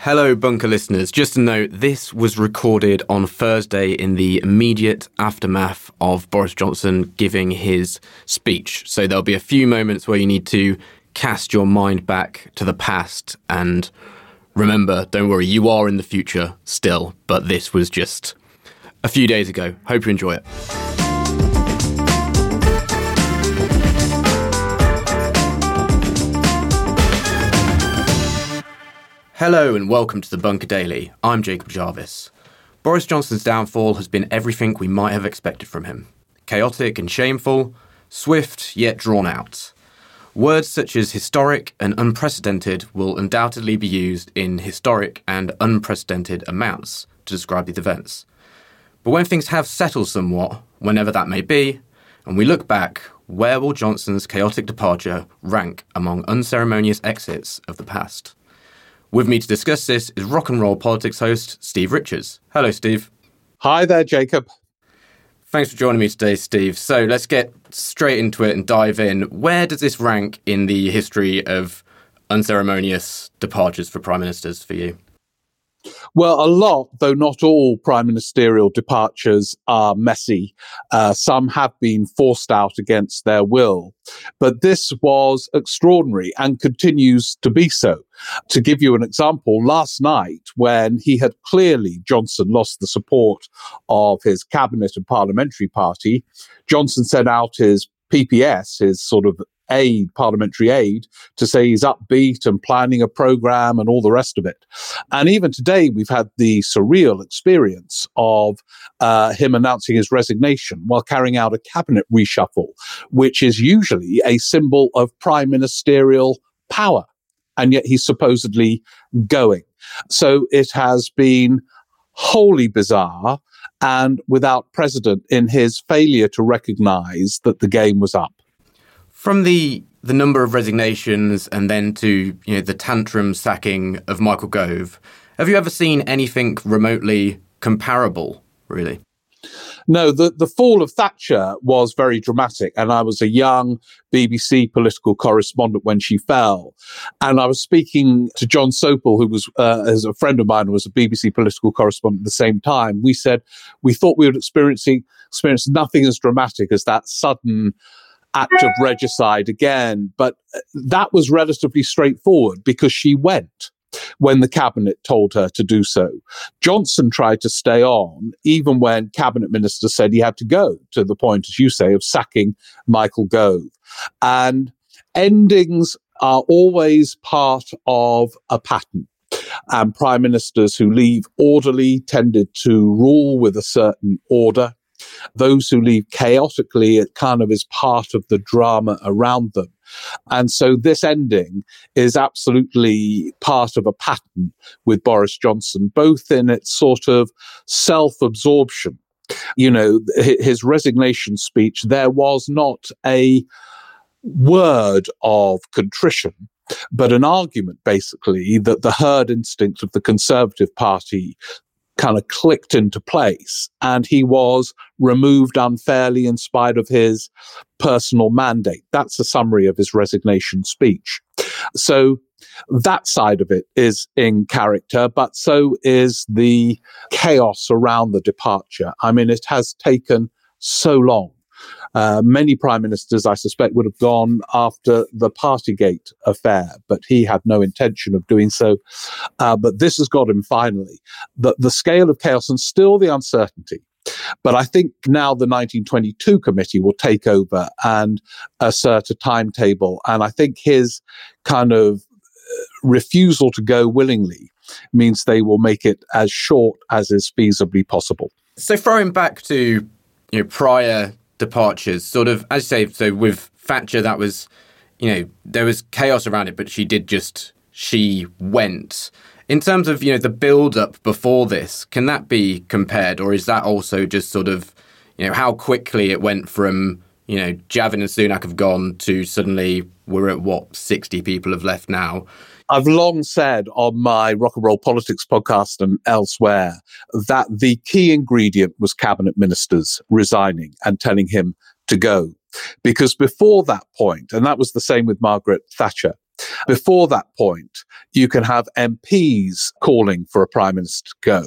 Hello, Bunker listeners. Just a note this was recorded on Thursday in the immediate aftermath of Boris Johnson giving his speech. So there'll be a few moments where you need to cast your mind back to the past and remember, don't worry, you are in the future still, but this was just a few days ago. Hope you enjoy it. Hello and welcome to the Bunker Daily. I'm Jacob Jarvis. Boris Johnson's downfall has been everything we might have expected from him chaotic and shameful, swift yet drawn out. Words such as historic and unprecedented will undoubtedly be used in historic and unprecedented amounts to describe these events. But when things have settled somewhat, whenever that may be, and we look back, where will Johnson's chaotic departure rank among unceremonious exits of the past? With me to discuss this is rock and roll politics host Steve Richards. Hello, Steve. Hi there, Jacob. Thanks for joining me today, Steve. So let's get straight into it and dive in. Where does this rank in the history of unceremonious departures for prime ministers for you? Well, a lot, though not all prime ministerial departures are messy. Uh, some have been forced out against their will. But this was extraordinary and continues to be so. To give you an example, last night, when he had clearly, Johnson lost the support of his cabinet and parliamentary party, Johnson sent out his PPS, his sort of aid, parliamentary aid, to say he's upbeat and planning a program and all the rest of it. And even today, we've had the surreal experience of uh, him announcing his resignation while carrying out a cabinet reshuffle, which is usually a symbol of prime ministerial power. And yet he's supposedly going. So it has been wholly bizarre and without precedent in his failure to recognize that the game was up. From the the number of resignations and then to you know the tantrum sacking of Michael Gove, have you ever seen anything remotely comparable? Really? No, the, the fall of Thatcher was very dramatic. And I was a young BBC political correspondent when she fell. And I was speaking to Jon Sopel, who was uh, as a friend of mine, was a BBC political correspondent at the same time. We said we thought we would experiencing experience nothing as dramatic as that sudden act of regicide again. But uh, that was relatively straightforward because she went when the cabinet told her to do so. Johnson tried to stay on, even when cabinet ministers said he had to go, to the point, as you say, of sacking Michael Gove. And endings are always part of a pattern. And prime ministers who leave orderly tended to rule with a certain order. Those who leave chaotically, it kind of is part of the drama around them. And so this ending is absolutely part of a pattern with Boris Johnson, both in its sort of self absorption. You know, his resignation speech, there was not a word of contrition, but an argument basically that the herd instinct of the Conservative Party kind of clicked into place and he was removed unfairly in spite of his personal mandate. That's a summary of his resignation speech. So that side of it is in character, but so is the chaos around the departure. I mean, it has taken so long Uh, many prime ministers, I suspect, would have gone after the Partygate affair, but he had no intention of doing so. Uh, but this has got him finally. The, the scale of chaos and still the uncertainty. But I think now the 1922 committee will take over and assert a timetable. And I think his kind of uh, refusal to go willingly means they will make it as short as is feasibly possible. So throwing back to you know prior departures, sort of as you say, so with Thatcher, that was you know there was chaos around it, but she did just she went. In terms of you know the build up before this, can that be compared, or is that also just sort of you know how quickly it went from you know Javid and Sunak have gone to suddenly we're at what sixty people have left now. I've long said on my rock and roll politics podcast and elsewhere that the key ingredient was cabinet ministers resigning and telling him to go. Because before that point, and that was the same with Margaret Thatcher, before that point, you can have MPs calling for a prime minister to go.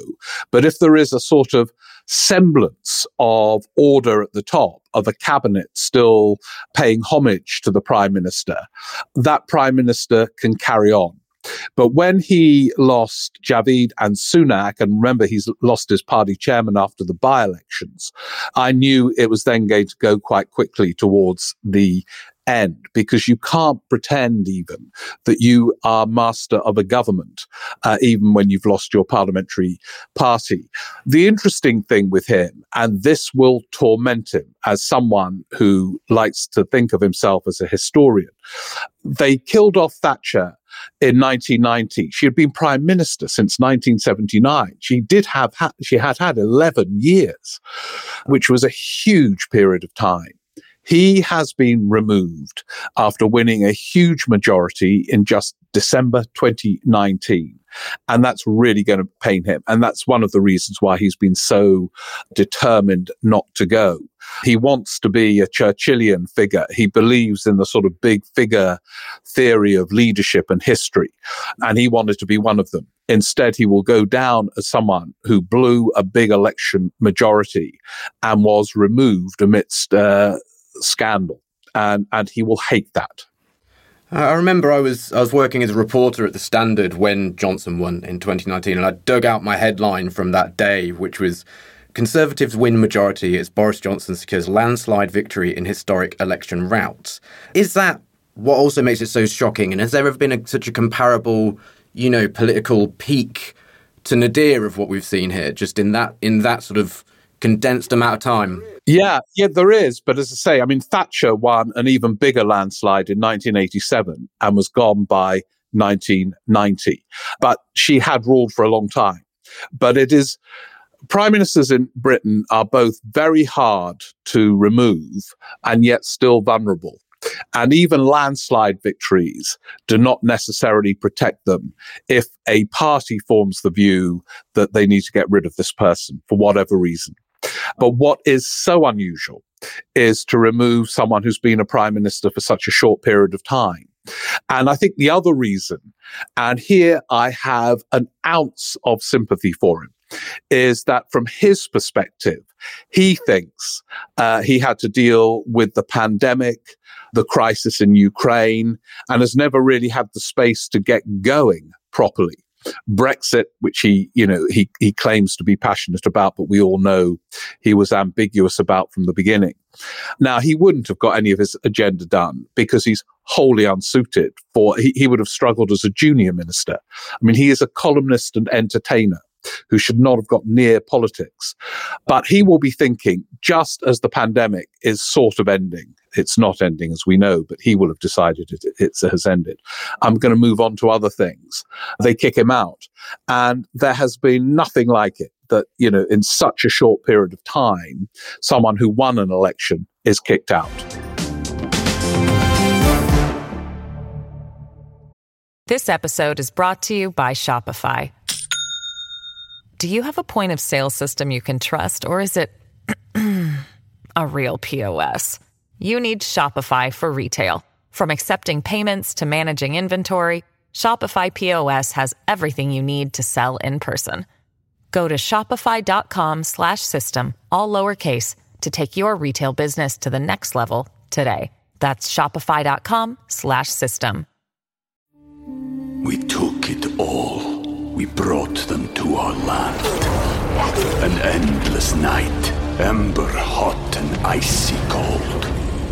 But if there is a sort of semblance of order at the top, of a cabinet still paying homage to the prime minister, that prime minister can carry on. But when he lost Javid and Sunak, and remember he's lost his party chairman after the by elections, I knew it was then going to go quite quickly towards the end because you can't pretend even that you are master of a government, uh, even when you've lost your parliamentary party. The interesting thing with him, and this will torment him as someone who likes to think of himself as a historian, they killed off Thatcher in 1990. She had been prime minister since 1979. She did have, ha- she had had 11 years, which was a huge period of time. He has been removed after winning a huge majority in just December 2019. And that's really going to pain him. And that's one of the reasons why he's been so determined not to go. He wants to be a Churchillian figure. He believes in the sort of big figure theory of leadership and history. And he wanted to be one of them. Instead, he will go down as someone who blew a big election majority and was removed amidst uh, scandal, and and he will hate that. I remember I was I was working as a reporter at the Standard when Johnson won in 2019, and I dug out my headline from that day, which was Conservatives win majority as Boris Johnson secures landslide victory in historic election rout. Is that what also makes it so shocking? And has there ever been a, such a comparable, you know, political peak to Nadir of what we've seen here, just in that in that sort of condensed amount of time. Yeah, yeah, there is. But as I say, I mean, Thatcher won an even bigger landslide in 1987 and was gone by 1990. But she had ruled for a long time. But it is, prime ministers in Britain are both very hard to remove and yet still vulnerable. And even landslide victories do not necessarily protect them if a party forms the view that they need to get rid of this person for whatever reason. But what is so unusual is to remove someone who's been a prime minister for such a short period of time. And I think the other reason, and here I have an ounce of sympathy for him, is that from his perspective, he thinks uh, he had to deal with the pandemic, the crisis in Ukraine, and has never really had the space to get going properly. Brexit, which he, you know, he, he claims to be passionate about, but we all know he was ambiguous about from the beginning. Now, he wouldn't have got any of his agenda done because he's wholly unsuited for, he, he would have struggled as a junior minister. I mean, he is a columnist and entertainer who should not have got near politics. But he will be thinking, just as the pandemic is sort of ending, it's not ending as we know, but he will have decided it, it has ended. I'm going to move on to other things. They kick him out. And there has been nothing like it that, you know, in such a short period of time, someone who won an election is kicked out. This episode is brought to you by Shopify. Do you have a point of sale system you can trust, or is it a real POS? You need Shopify for retail. From accepting payments to managing inventory, Shopify POS has everything you need to sell in person. Go to shopify.com/system all lowercase to take your retail business to the next level today. That's shopify.com slash system. We took it all. We brought them to our land. An endless night, ember hot and icy cold.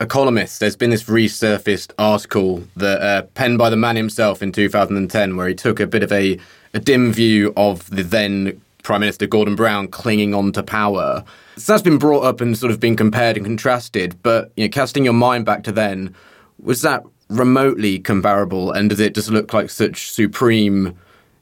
a columnist, there's been this resurfaced article that uh, penned by the man himself in 2010, where he took a bit of a, a dim view of the then Prime Minister Gordon Brown clinging on to power. So that's been brought up and sort of been compared and contrasted. But you know, casting your mind back to then, was that remotely comparable? And does it just look like such supreme,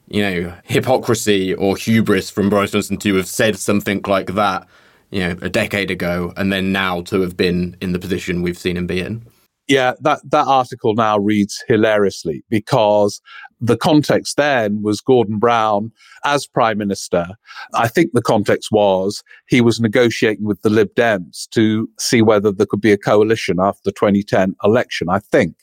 you know, hypocrisy or hubris from Boris Johnson to have said something like that? You know, a decade ago, and then now to have been in the position we've seen him be in. Yeah, that, that article now reads hilariously because the context then was Gordon Brown as prime minister. I think the context was he was negotiating with the Lib Dems to see whether there could be a coalition after the 2010 election, I think.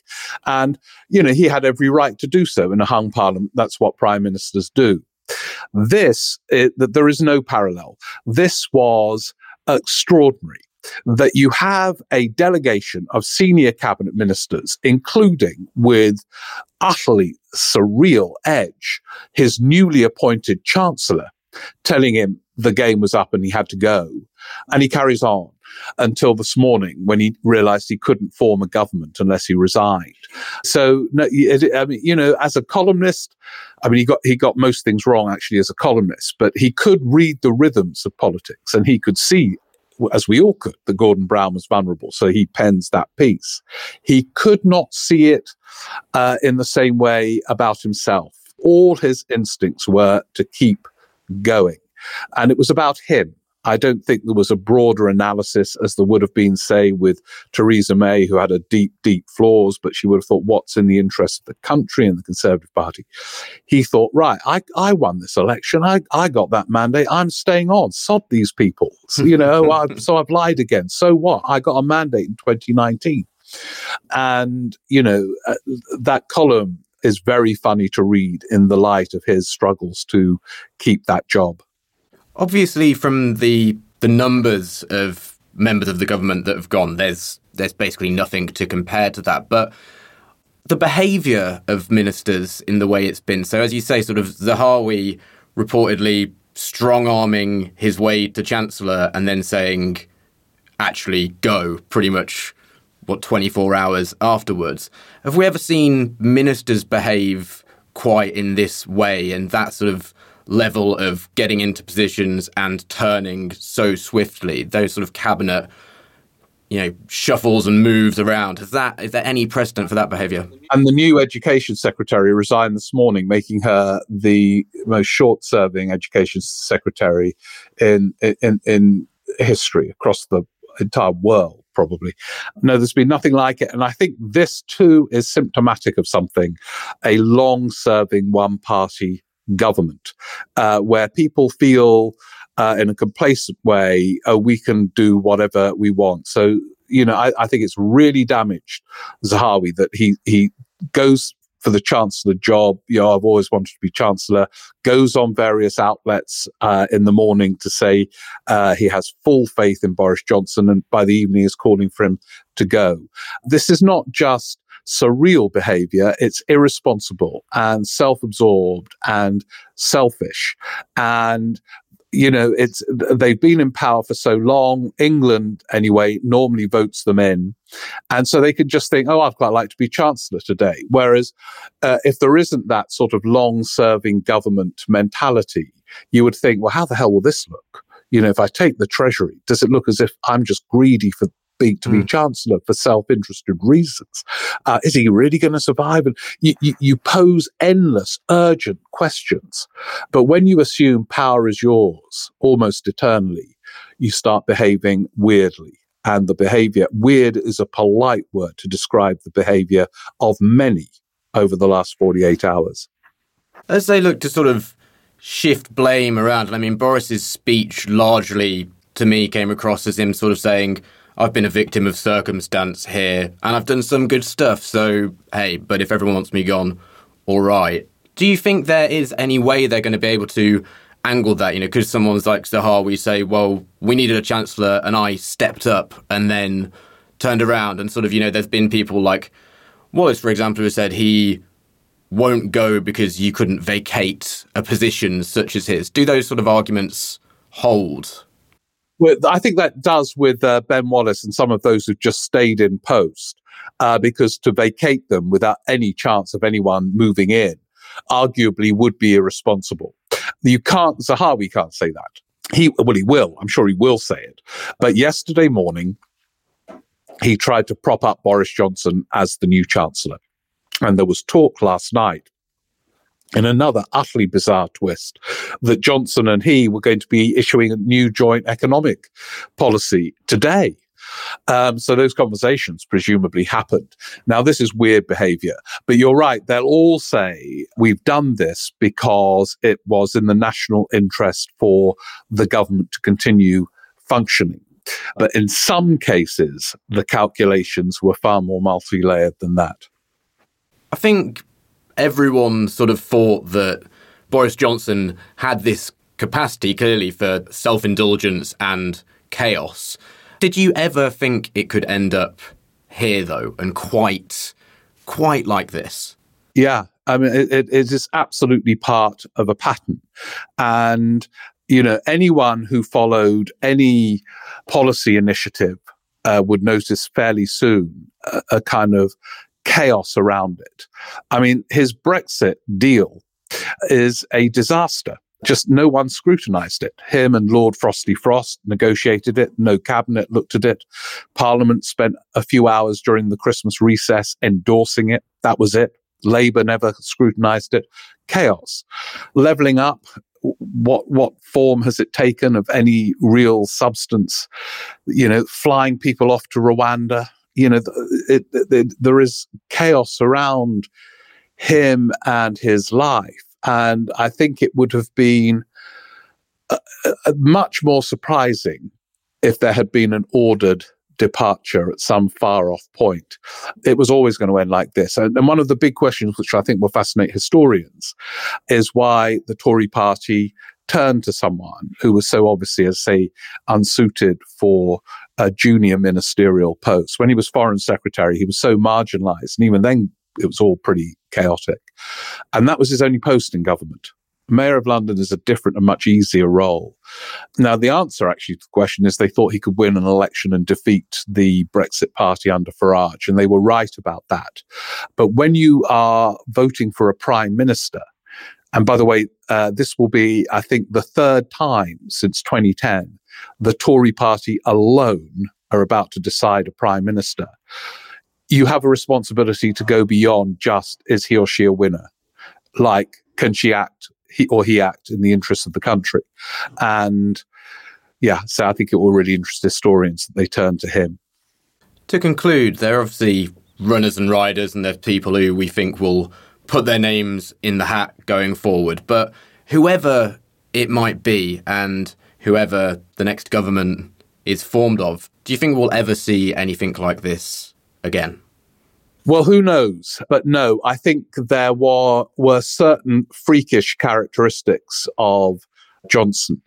And, you know, he had every right to do so in a hung parliament. That's what prime ministers do. This, that there is no parallel. This was extraordinary that you have a delegation of senior cabinet ministers, including with utterly surreal edge, his newly appointed chancellor, telling him the game was up and he had to go. And he carries on until this morning when he realized he couldn't form a government unless he resigned. So, no, I mean, you know, as a columnist, I mean, he got, he got most things wrong actually as a columnist, but he could read the rhythms of politics and he could see as we all could, that Gordon Brown was vulnerable. So he pens that piece. He could not see it uh, in the same way about himself. All his instincts were to keep going. And it was about him. I don't think there was a broader analysis as there would have been, say, with Theresa May, who had a deep, deep flaws, but she would have thought, what's in the interest of the country and the Conservative Party? He thought, right, I, I won this election. I, I got that mandate. I'm staying on. Sod these people. So, you know, I, so I've lied again. So what? I got a mandate in 2019. And, you know, uh, that column is very funny to read in the light of his struggles to keep that job. Obviously, from the the numbers of members of the government that have gone, there's there's basically nothing to compare to that. But the behaviour of ministers in the way it's been. So, as you say, sort of Zahawi reportedly strong arming his way to chancellor and then saying, actually go pretty much what 24 hours afterwards. Have we ever seen ministers behave quite in this way and that sort of level of getting into positions and turning so swiftly? Those sort of cabinet, you know, shuffles and moves around. is that is there any precedent for that behaviour? And the new education secretary resigned this morning, making her the most short-serving education secretary in in in history across the entire world probably. No, there's been nothing like it. And I think this too is symptomatic of something a long serving one party government uh, where people feel uh, in a complacent way, oh, we can do whatever we want. So, you know, I, I think it's really damaged Zahawi that he, he goes for the chancellor job. You know, I've always wanted to be chancellor. Goes on various outlets uh, in the morning to say uh, he has full faith in Boris Johnson, and by the evening is calling for him to go. This is not just surreal behavior. It's irresponsible and self-absorbed and selfish. And you know, it's they've been in power for so long. England, anyway, normally votes them in, and so they could just think, "Oh, I'd quite like to be chancellor today." Whereas, uh, if there isn't that sort of long-serving government mentality, you would think, "Well, how the hell will this look?" You know, if I take the treasury, does it look as if I'm just greedy for be to be mm. chancellor for self-interested reasons. Uh, is he really going to survive? And you, you, you pose endless, urgent questions. But when you assume power is yours almost eternally, you start behaving weirdly. And the behavior, weird is a polite word to describe the behavior of many over the last 48 hours. As they look to sort of shift blame around, I mean, Boris's speech largely to me came across as him sort of saying, I've been a victim of circumstance here and I've done some good stuff. So, hey, but if everyone wants me gone, all right. Do you think there is any way they're going to be able to angle that? You know, because someone's like Zahar, Zahawi say, well, we needed a chancellor and I stepped up and then turned around and sort of, you know, there's been people like Wallace, for example, who said he won't go because you couldn't vacate a position such as his. Do those sort of arguments hold? I think that does with uh, Ben Wallace and some of those who've just stayed in post, uh, because to vacate them without any chance of anyone moving in arguably would be irresponsible. You can't, Zahawi can't say that. He, well, he will. I'm sure he will say it. But yesterday morning, he tried to prop up Boris Johnson as the new chancellor. And there was talk last night in another utterly bizarre twist that Johnson and he were going to be issuing a new joint economic policy today. Um, so those conversations presumably happened. Now, this is weird behavior, but you're right. They'll all say we've done this because it was in the national interest for the government to continue functioning. But in some cases, the calculations were far more multi layered than that. I think everyone sort of thought that Boris Johnson had this capacity clearly for self indulgence and chaos. Did you ever think it could end up here though, and quite, quite like this? Yeah, I mean, it, it is absolutely part of a pattern, and you know, anyone who followed any policy initiative uh, would notice fairly soon a, a kind of chaos around it. I mean, his Brexit deal is a disaster. Just no one scrutinized it. Him and Lord Frosty Frost negotiated it. No cabinet looked at it. Parliament spent a few hours during the Christmas recess endorsing it. That was it. Labour never scrutinized it. Chaos. Levelling up what what form has it taken of any real substance? You know, flying people off to Rwanda. You know, it, it, it, there is chaos around him and his life, and I think it would have been uh, uh, much more surprising if there had been an ordered departure at some far off point. It was always going to end like this. And, and, one of the big questions, which I think will fascinate historians, is why the Tory party turned to someone who was so obviously, as say, unsuited for a junior ministerial post. When he was foreign secretary, he was so marginalized. And even then, it was all pretty chaotic. And that was his only post in government. Mayor of London is a different and much easier role. Now, the answer actually to the question is they thought he could win an election and defeat the Brexit party under Farage, and they were right about that. But when you are voting for a prime minister, and by the way, uh, this will be, I think, the third time since 2010 the Tory party alone are about to decide a prime minister. You have a responsibility to go beyond just is he or she a winner? Like, can she act he or he act in the interests of the country. And yeah, so I think it will really interest historians that they turn to him. To conclude, there are obviously runners and riders, and there's people who we think will put their names in the hat going forward. But whoever it might be, and whoever the next government is formed of, do you think we'll ever see anything like this again? Well, who knows? But no, I think there were, were certain freakish characteristics of Johnson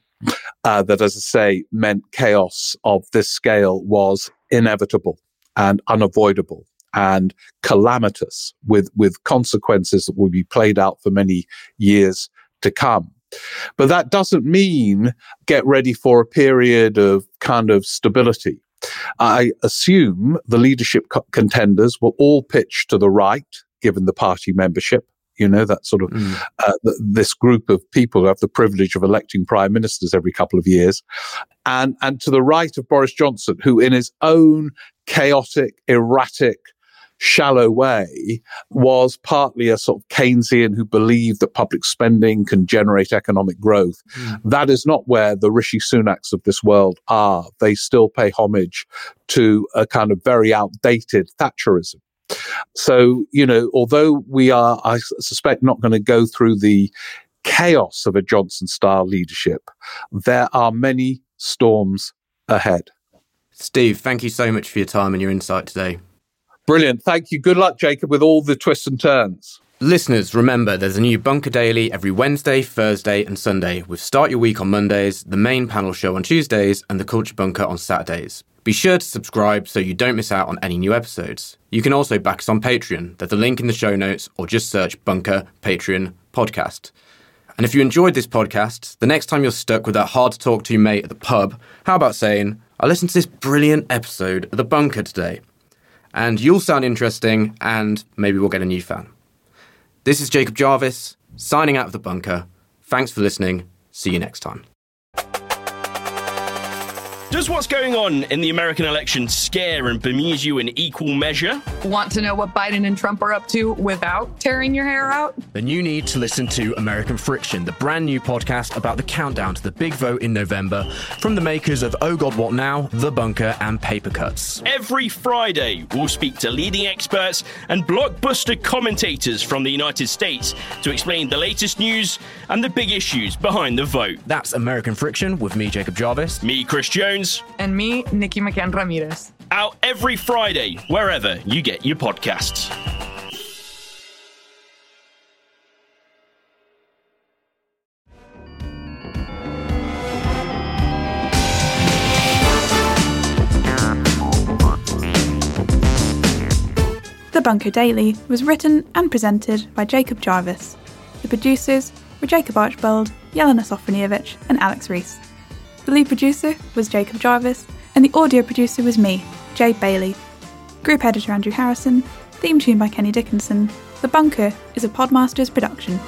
uh, that, as I say, meant chaos of this scale was inevitable and unavoidable and calamitous with, with consequences that will be played out for many years to come. But that doesn't mean get ready for a period of kind of stability. I assume the leadership co- contenders will all pitch to the right, given the party membership. You know, that sort of mm. uh, th- this group of people who have the privilege of electing prime ministers every couple of years, and and to the right of Boris Johnson, who in his own chaotic, erratic, shallow way was partly a sort of Keynesian who believed that public spending can generate economic growth. Mm. That is not where the Rishi Sunaks of this world are. They still pay homage to a kind of very outdated Thatcherism. So, you know, although we are, I suspect, not going to go through the chaos of a Johnson style leadership, there are many storms ahead. Steve, thank you so much for your time and your insight today. Brilliant. Thank you. Good luck, Jacob, with all the twists and turns. Listeners, remember there's a new Bunker Daily every Wednesday, Thursday, and Sunday, with Start Your Week on Mondays, the main panel show on Tuesdays, and the Culture Bunker on Saturdays. Be sure to subscribe so you don't miss out on any new episodes. You can also back us on Patreon. There's a link in the show notes, or just search Bunker Patreon Podcast. And if you enjoyed this podcast, the next time you're stuck with that hard to talk to mate at the pub, how about saying, I listened to this brilliant episode of The Bunker today? And you'll sound interesting, and maybe we'll get a new fan. This is Jacob Jarvis, signing out of The Bunker. Thanks for listening. See you next time. Does what's going on in the American election scare and bemuse you in equal measure? Want to know what Biden and Trump are up to without tearing your hair out? Then you need to listen to American Friction, the brand new podcast about the countdown to the big vote in November from the makers of Oh God What Now, The Bunker, and Paper Cuts. Every Friday, we'll speak to leading experts and blockbuster commentators from the United States to explain the latest news and the big issues behind the vote. That's American Friction with me, Jacob Jarvis. Me, Chris Jones. And me, Nikki McCann Ramirez. Out every Friday, wherever you get your podcasts. The Bunker Daily was written and presented by Jacob Jarvis. The producers were Jacob Archbold, Jelena Sofronijevic, and Alex Reese. The lead producer was Jacob Jarvis, and the audio producer was me, Jade Bailey. Group editor Andrew Harrison, theme tune by Kenny Dickinson. The Bunker is a Podmasters production.